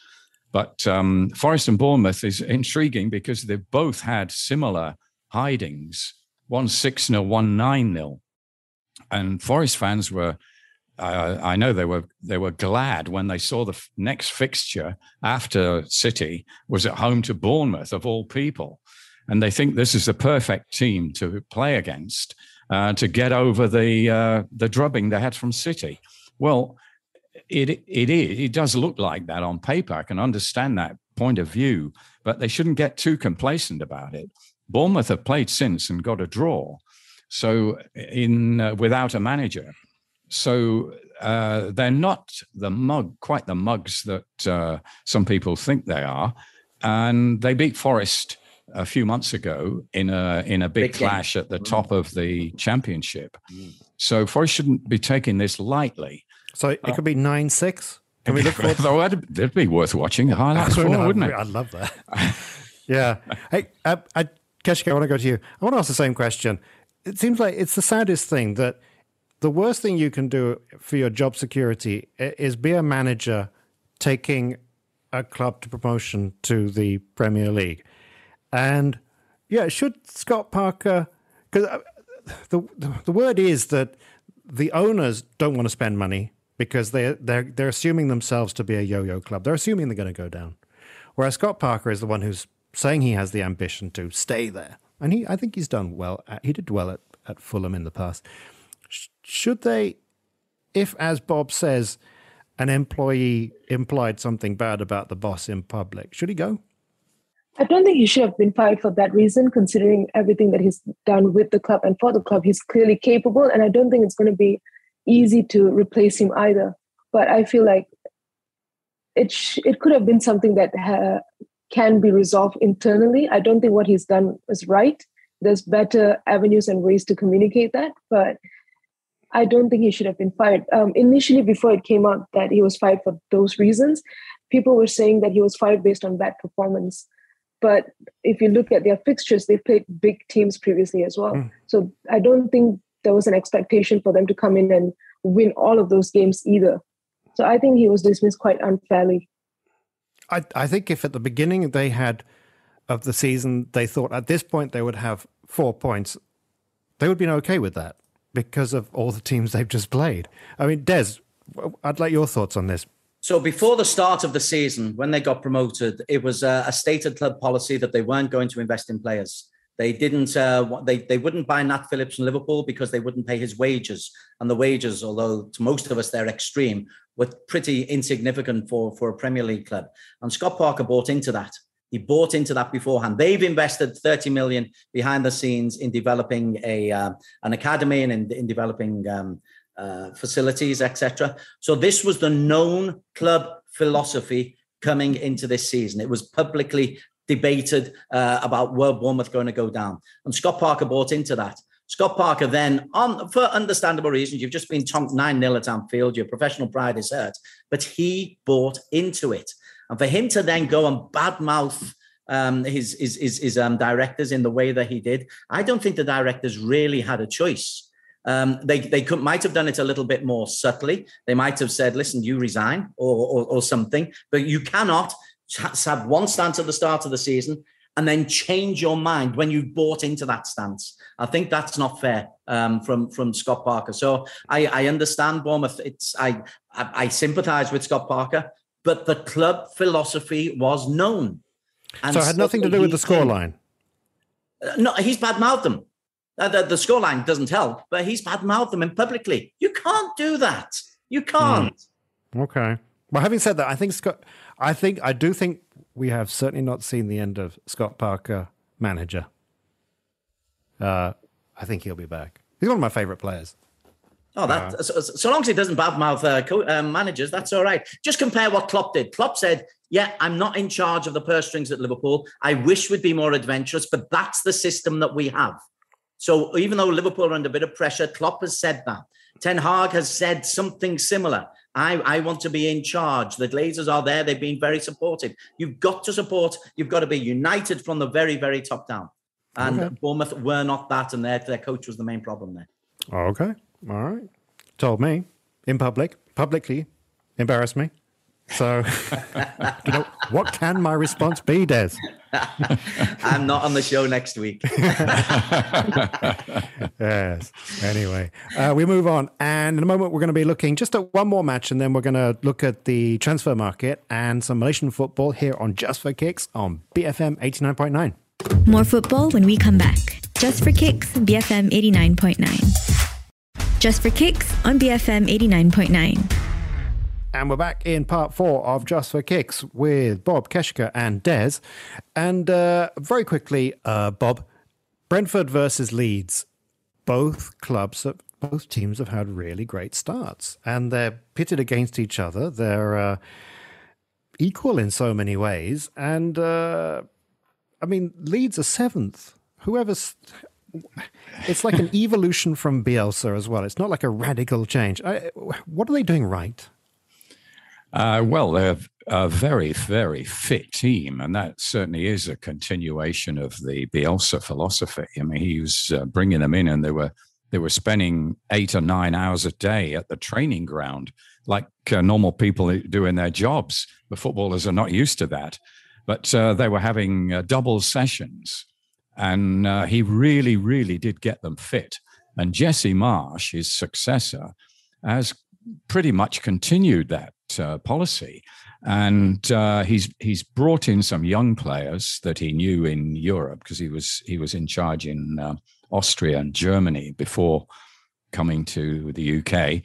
But um, Forest and Bournemouth is intriguing because they've both had similar hidings one 6 0, one 9 0. And Forest fans were, uh, I know they were, they were glad when they saw the f- next fixture after City was at home to Bournemouth, of all people. And they think this is the perfect team to play against uh, to get over the, uh, the drubbing they had from City. Well, it it is it does look like that on paper. I can understand that point of view, but they shouldn't get too complacent about it. Bournemouth have played since and got a draw, so in uh, without a manager, so uh, they're not the mug quite the mugs that uh, some people think they are, and they beat Forest a few months ago in a in a big, big clash at the mm. top of the championship. Mm. So Forest shouldn't be taking this lightly. So it could be nine six. Can we look for Though that'd, that'd be worth watching the highlights for, no, wouldn't it? I'd love that. yeah. Hey, uh, I, Keshika, I want to go to you. I want to ask the same question. It seems like it's the saddest thing that the worst thing you can do for your job security is be a manager taking a club to promotion to the Premier League. And yeah, should Scott Parker, because uh, the, the, word is that the owners don't want to spend money because they they're they're assuming themselves to be a yo-yo club. They're assuming they're going to go down. Whereas Scott Parker is the one who's saying he has the ambition to stay there, and he I think he's done well. At, he did well at, at Fulham in the past. Sh- should they, if as Bob says, an employee implied something bad about the boss in public, should he go? I don't think he should have been fired for that reason, considering everything that he's done with the club and for the club. He's clearly capable, and I don't think it's going to be easy to replace him either. But I feel like it sh- it could have been something that ha- can be resolved internally. I don't think what he's done is right. There's better avenues and ways to communicate that, but I don't think he should have been fired. Um, initially, before it came out that he was fired for those reasons, people were saying that he was fired based on bad performance. But if you look at their fixtures, they played big teams previously as well. Mm. So I don't think there was an expectation for them to come in and win all of those games either. So I think he was dismissed quite unfairly. I, I think if at the beginning they had of the season, they thought at this point they would have four points, they would have been okay with that because of all the teams they've just played. I mean, Des, I'd like your thoughts on this. So before the start of the season, when they got promoted, it was a, a stated club policy that they weren't going to invest in players. They didn't. Uh, they they wouldn't buy Nat Phillips from Liverpool because they wouldn't pay his wages, and the wages, although to most of us they're extreme, were pretty insignificant for for a Premier League club. And Scott Parker bought into that. He bought into that beforehand. They've invested 30 million behind the scenes in developing a uh, an academy and in, in developing um, uh, facilities, etc. So this was the known club philosophy coming into this season. It was publicly debated uh, about where Bournemouth going to go down. And Scott Parker bought into that. Scott Parker then, on for understandable reasons, you've just been tonked 9 0 at Anfield, your professional pride is hurt, but he bought into it. And for him to then go and badmouth um, his, his, his, his um, directors in the way that he did, I don't think the directors really had a choice. Um, they they could, might have done it a little bit more subtly. They might have said, "Listen, you resign," or, or, or something. But you cannot have one stance at the start of the season and then change your mind when you've bought into that stance. I think that's not fair um, from from Scott Parker. So I, I understand Bournemouth. It's I, I I sympathise with Scott Parker, but the club philosophy was known. And so it had nothing to do with the scoreline. Uh, no, he's bad mouthed them. Uh, the, the scoreline doesn't help, but he's bad mouthed them in publicly. You can't do that. You can't. Mm. Okay. Well, having said that, I think Scott, I think I do think we have certainly not seen the end of Scott Parker, manager. Uh, I think he'll be back. He's one of my favorite players. Oh, that uh, so, so, long as he doesn't badmouth uh, co- uh, managers, that's all right. Just compare what Klopp did. Klopp said, "Yeah, I'm not in charge of the purse strings at Liverpool. I wish we'd be more adventurous, but that's the system that we have." So even though Liverpool are under a bit of pressure, Klopp has said that. Ten Hag has said something similar. I, I want to be in charge. The Glazers are there. They've been very supportive. You've got to support. You've got to be united from the very, very top down. And okay. Bournemouth were not that, and their, their coach was the main problem there. Okay. All right. Told me in public, publicly, embarrassed me. So, you know, what can my response be, Des? I'm not on the show next week. yes. Anyway, uh, we move on. And in a moment, we're going to be looking just at one more match, and then we're going to look at the transfer market and some Malaysian football here on Just for Kicks on BFM 89.9. More football when we come back. Just for Kicks, BFM 89.9. Just for Kicks on BFM 89.9. And we're back in part four of Just for Kicks with Bob Keshika and Des. And uh, very quickly, uh, Bob, Brentford versus Leeds. Both clubs, have, both teams have had really great starts, and they're pitted against each other. They're uh, equal in so many ways, and uh, I mean, Leeds are seventh. Whoever's it's like an evolution from Bielsa as well. It's not like a radical change. I, what are they doing right? Uh, well, they're a very, very fit team, and that certainly is a continuation of the Bielsa philosophy. I mean, he was uh, bringing them in, and they were they were spending eight or nine hours a day at the training ground, like uh, normal people doing their jobs. The footballers are not used to that, but uh, they were having uh, double sessions, and uh, he really, really did get them fit. And Jesse Marsch, his successor, has pretty much continued that uh, policy. And uh, he's he's brought in some young players that he knew in Europe because he was he was in charge in uh, Austria and Germany before coming to the UK.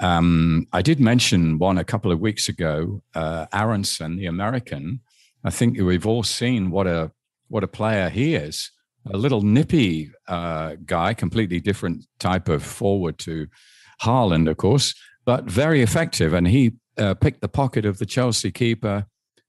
Um, I did mention one a couple of weeks ago, uh, Aaronson, the American. I think we've all seen what a what a player he is. A little nippy uh, guy, completely different type of forward to Haaland, of course, but very effective. And he uh, picked the pocket of the Chelsea keeper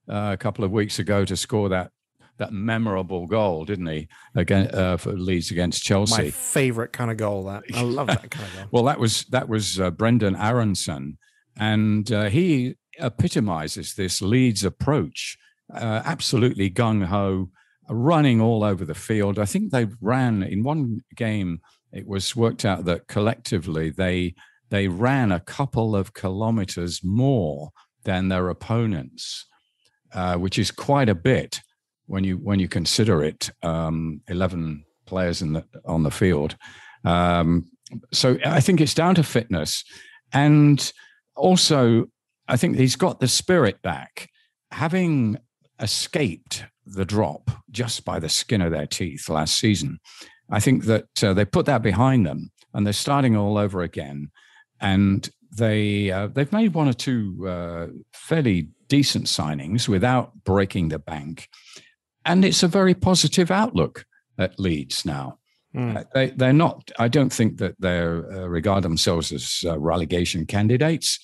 uh, a couple of weeks ago to score that that memorable goal, didn't he? Again uh, for Leeds against Chelsea. My favourite kind of goal. That I love that kind of goal. well, that was that was uh, Brenden Aaronson, and uh, he epitomises this Leeds approach. Uh, absolutely gung ho, running all over the field. I think they ran in one game. It was worked out that collectively they they ran a couple of kilometers more than their opponents, uh, which is quite a bit when you when you consider it. Um, Eleven players in the on the field, um, so I think it's down to fitness, and also I think he's got the spirit back, having escaped the drop just by the skin of their teeth last season. I think that uh, they put that behind them and they're starting all over again and they uh, they've made one or two uh, fairly decent signings without breaking the bank, and it's a very positive outlook at Leeds now. Mm. They they're not. I don't think that they uh, regard themselves as uh, relegation candidates,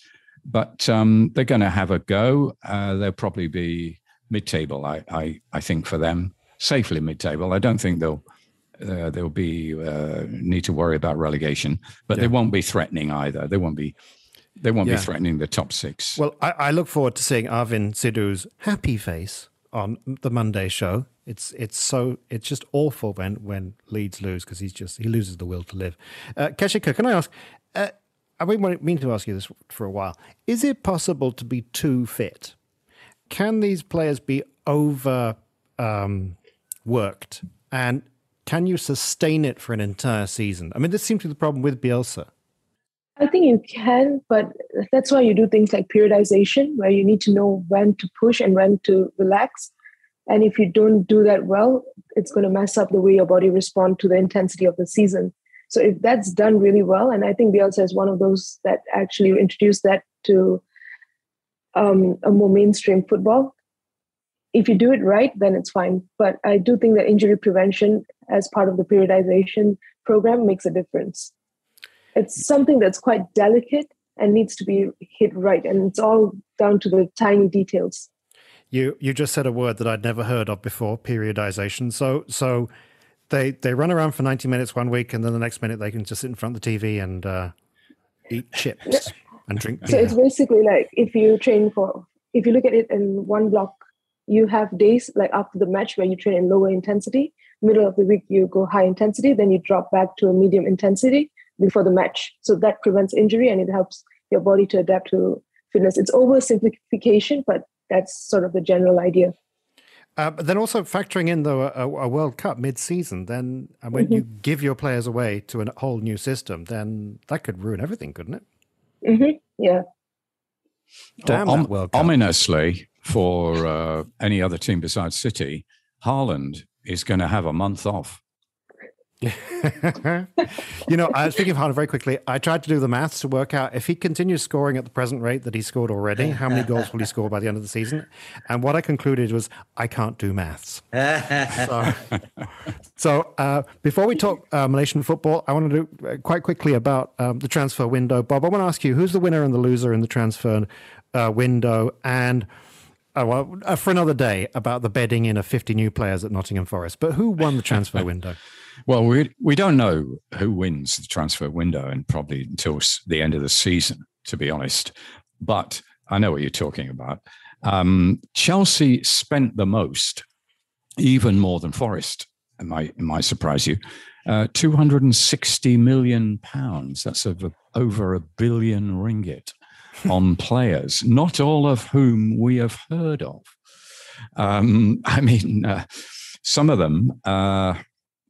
but um, they're going to have a go. Uh, they'll probably be mid-table. I, I I think for them safely mid-table. I don't think they'll uh, they'll be uh, need to worry about relegation, but yeah. they won't be threatening either. They won't be they won't yeah. be threatening the top six. Well, I, I, look forward to seeing Arvin Sidhu's happy face on the Monday show. It's it's so it's just awful when when Leeds lose because he's just he loses the will to live. Uh, Keshika, can I ask? Uh, I've been meaning to ask you this for a while. Is it possible to be too fit? Can these players be over um, worked and can you sustain it for an entire season? I mean, this seems to be the problem with Bielsa. I think you can, but that's why you do things like periodization, where you need to know when to push and when to relax. And if you don't do that well, it's going to mess up the way your body respond to the intensity of the season. So if that's done really well, and I think Bielsa is one of those that actually introduced that to um, a more mainstream football. If you do it right, then it's fine. But I do think that injury prevention as part of the periodization program makes a difference. It's something that's quite delicate and needs to be hit right, and it's all down to the tiny details. You you just said a word that I'd never heard of before, periodization. So so they they run around for 90 minutes one week and then the next minute they can just sit in front of the TV and uh, eat chips and drink beer. So it's basically like if you train for if you look at it in one block, you have days like after the match where you train in lower intensity, middle of the week you go high intensity, then you drop back to a medium intensity before the match. So that prevents injury and it helps your body to adapt to fitness. It's oversimplification, but that's sort of the general idea. Uh, but then also factoring in the a, a World Cup mid-season, then uh, when mm-hmm. you give your players away to a whole new system, then that could ruin everything, couldn't it? Mm-hmm. Yeah. Damn that World Cup. Ominously, for uh, any other team besides City, Haaland is going to have a month off. You know, I was thinking of Haaland very quickly. I tried to do the maths to work out if he continues scoring at the present rate that he scored already, how many goals will he score by the end of the season? And what I concluded was I can't do maths. so, so uh, before we talk uh, Malaysian football, I want to do uh, quite quickly about um, the transfer window. Bob, I want to ask you who's the winner and the loser in the transfer uh, window? And Oh, well, uh, for another day about the bedding in of 50 new players at Nottingham Forest. But who won the transfer window? Well, we we don't know who wins the transfer window, and probably until the end of the season, to be honest. But I know what you're talking about. Um, Chelsea spent the most, even more than Forest. It might it might surprise you. Uh, 260 million pounds. That's over, over a billion ringgit on players, not all of whom we have heard of. Um, I mean, uh, some of them. Uh,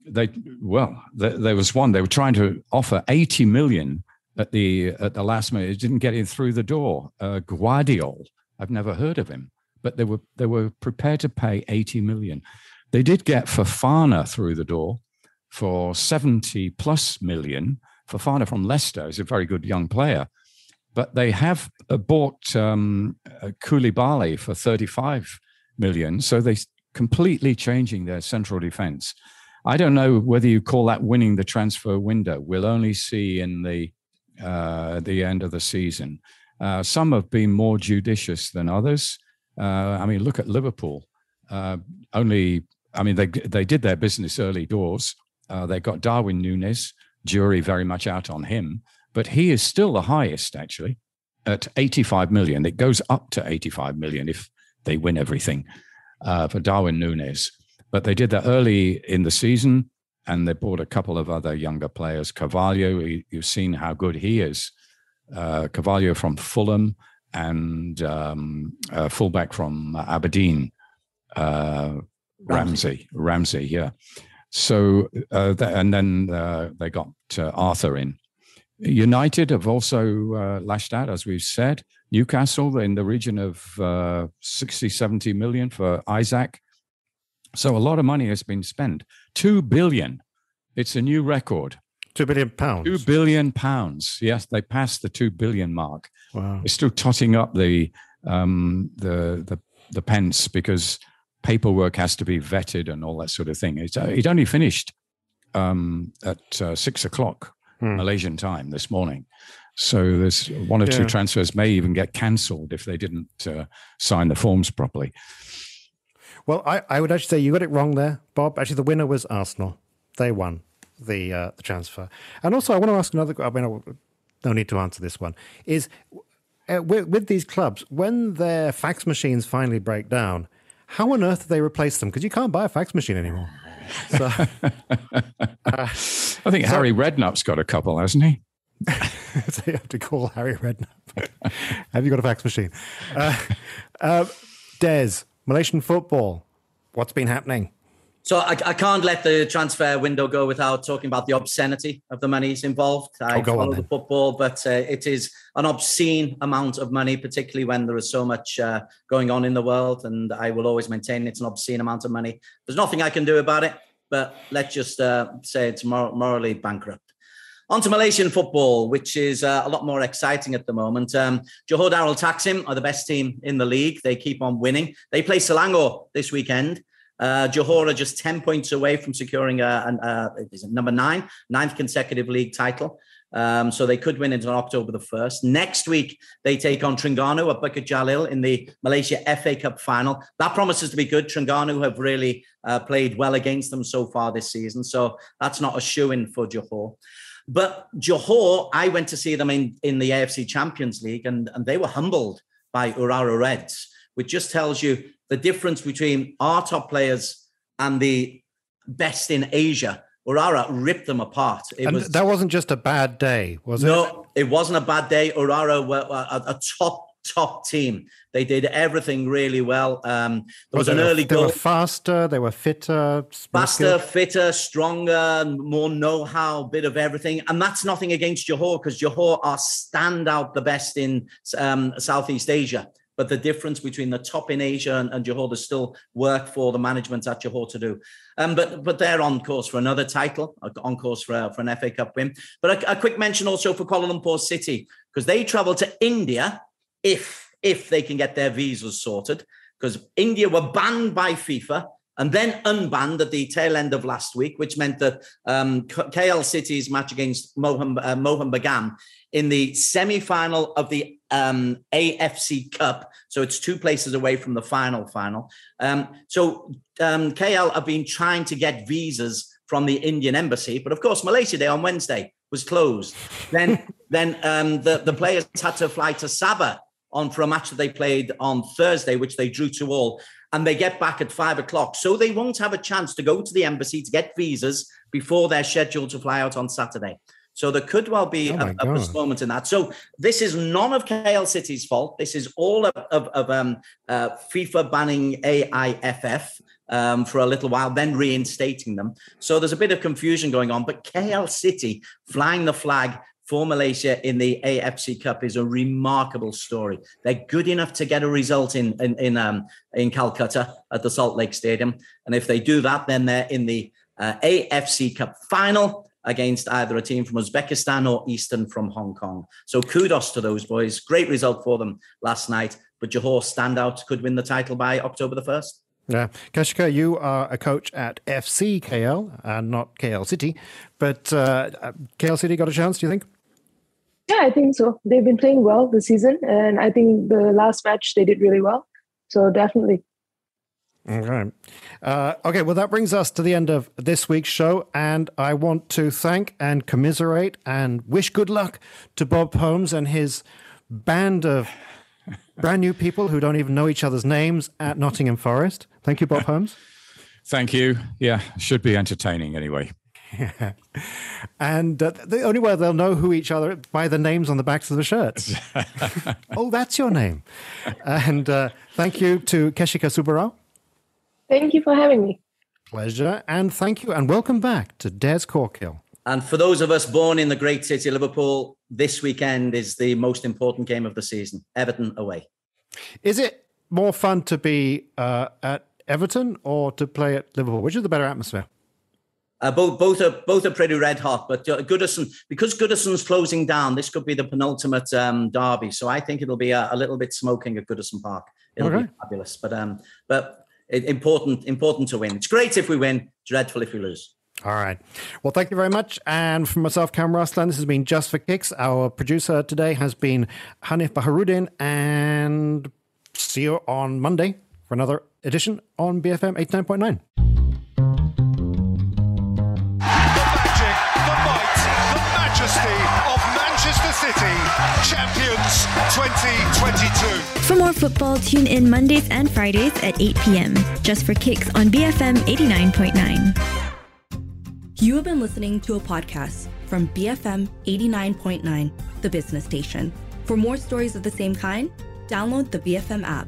they well, there was one they were trying to offer 80 million at the at the last minute. It didn't get in through the door. Uh, Gvardiol, I've never heard of him, but they were they were prepared to pay 80 million. They did get Fofana through the door for 70 plus million. Fofana from Leicester is a very good young player, but they have uh, bought um, Koulibaly for 35 million. So they're completely changing their central defense. I don't know whether you call that winning the transfer window. We'll only see in the uh, the end of the season. Uh, some have been more judicious than others. Uh, I mean, look at Liverpool. Uh, only, I mean, they they did their business early doors. Uh, they got Darwin Nunez. Jury very much out on him, but he is still the highest actually at 85 million. It goes up to 85 million if they win everything uh, for Darwin Nunez. But they did that early in the season, and they bought a couple of other younger players. Carvalho, you've seen how good he is. Uh, from Fulham and um, fullback from Aberdeen, uh, Ramsey. Ramsey, yeah. So, uh, th- and then uh, they got Arthur in. United have also uh, lashed out, as we've said. Newcastle in the region of uh, 60, 70 million for Isak. So a lot of money has been spent. Two billion. It's a new record. Two billion pounds. Two billion pounds. Yes, they passed the two billion mark. Wow. They're still totting up the um, the the the pence because paperwork has to be vetted and all that sort of thing. It's, uh, it only finished um, at uh, six o'clock hmm. Malaysian time this morning. So there's one or yeah. two transfers may even get cancelled if they didn't uh, sign the forms properly. Well, I, I would actually say you got it wrong there, Bob. Actually, the winner was Arsenal. They won the uh, the transfer. And also, I want to ask another. I mean, no need to answer this one. Is uh, with, with, these clubs when their fax machines finally break down, how on earth do they replace them? Because you can't buy a fax machine anymore. So, uh, I think so, Harry Redknapp's got a couple, hasn't he? so you have to call Harry Redknapp. have you got a fax machine? Uh, uh, Des, Malaysian football. What's been happening? So I, I, can't let the transfer window go without talking about the obscenity of the monies involved. I follow the football, but uh, it is an obscene amount of money, particularly when there is so much uh, going on in the world. And I will always maintain it's an obscene amount of money. There's nothing I can do about it, but let's just uh, say it's mor- morally bankrupt. On to Malaysian football, which is uh, a lot more exciting at the moment. Um, Johor Darul Ta'zim are the best team in the league. They keep on winning. They play Selangor this weekend. Uh, Johor are just 10 points away from securing a, a, a number nine, ninth consecutive league title. Um, so they could win until October the 1st. Next week, they take on Terengganu at Bukit Jalil in the Malaysia FA Cup final. That promises to be good. Terengganu have really uh, played well against them so far this season. So that's not a shoe in for Johor. But Johor, I went to see them in, in the AFC Champions League and, and they were humbled by Urawa Reds, which just tells you the difference between our top players and the best in Asia. Urawa ripped them apart. It and was, that wasn't just a bad day, was no, it? No, it wasn't a bad day. Urawa were a, a top top team. They did everything really well. Um, there was, was an early they goal. They were faster, they were fitter, faster, fitter, stronger, more know-how, bit of everything. And that's nothing against Johor because Johor are standout the best in um, Southeast Asia. But the difference between the top in Asia and, and Johor, there's still work for the management at Johor to do. Um, but but they're on course for another title, on course for, for an FA Cup win. But a, a quick mention also for Kuala Lumpur City because they travel to India if if they can get their visas sorted, because India were banned by FIFA and then unbanned at the tail end of last week, which meant that um, KL City's match against Mohun, uh, in the semi-final of the um, AFC Cup. So it's two places away from the final final. Um, so um, KL have been trying to get visas from the Indian embassy, but of course Malaysia Day on Wednesday was closed. Then then um, the the players had to fly to Sabah on for a match that they played on Thursday, which they drew to all, and they get back at five o'clock. So they won't have a chance to go to the embassy to get visas before they're scheduled to fly out on Saturday. So there could well be oh a, a postponement in that. So this is none of KL City's fault. This is all of, of, of um, uh, FIFA banning AIFF. Um, for a little while, then reinstating them. So there's a bit of confusion going on. But KL City flying the flag for Malaysia in the AFC Cup is a remarkable story. They're good enough to get a result in in in, um, in Calcutta at the Salt Lake Stadium, and if they do that, then they're in the uh, AFC Cup final against either a team from Uzbekistan or Eastern from Hong Kong. So kudos to those boys. Great result for them last night. But Johor standout could win the title by October the first. Yeah. Keshika, you are a coach at FC KL and not KL City. But uh, KL City got a chance, do you think? Yeah, I think so. They've been playing well this season, and I think the last match they did really well. So definitely. Okay. Uh, okay, well, that brings us to the end of this week's show. And I want to thank and commiserate and wish good luck to Bob Holmes and his band of brand new people who don't even know each other's names at Nottingham Forest. Thank you, Bob Holmes. Thank you. Yeah, should be entertaining anyway. Yeah. And uh, the only way they'll know who each other by the names on the backs of the shirts. oh, that's your name. And uh, thank you to Keshika Subarao. Thank you for having me. Pleasure. And thank you. And welcome back to Des Corkill. And for those of us born in the great city of Liverpool, this weekend is the most important game of the season Everton away. Is it more fun to be uh, at Everton or to play at Liverpool? Which is the better atmosphere? Uh, both both are both are pretty red hot, but uh, Goodison because Goodison's closing down, this could be the penultimate um, derby. So I think it'll be a, a, little bit smoking at Goodison Park. It'll okay. be fabulous, but um, but important important to win. It's great if we win, dreadful if we lose. All right. Well, thank you very much. And from myself, Kam Raslan, this has been Just for Kicks. Our producer today has been Hanif Baharudin, and see you on Monday for another edition on BFM 89.9. City, champions 2022. For more football, tune in Mondays and Fridays at 8 p.m. Just for kicks on BFM 89.9. You have been listening to a podcast from BFM 89.9, the business station. For more stories of the same kind, download the BFM app.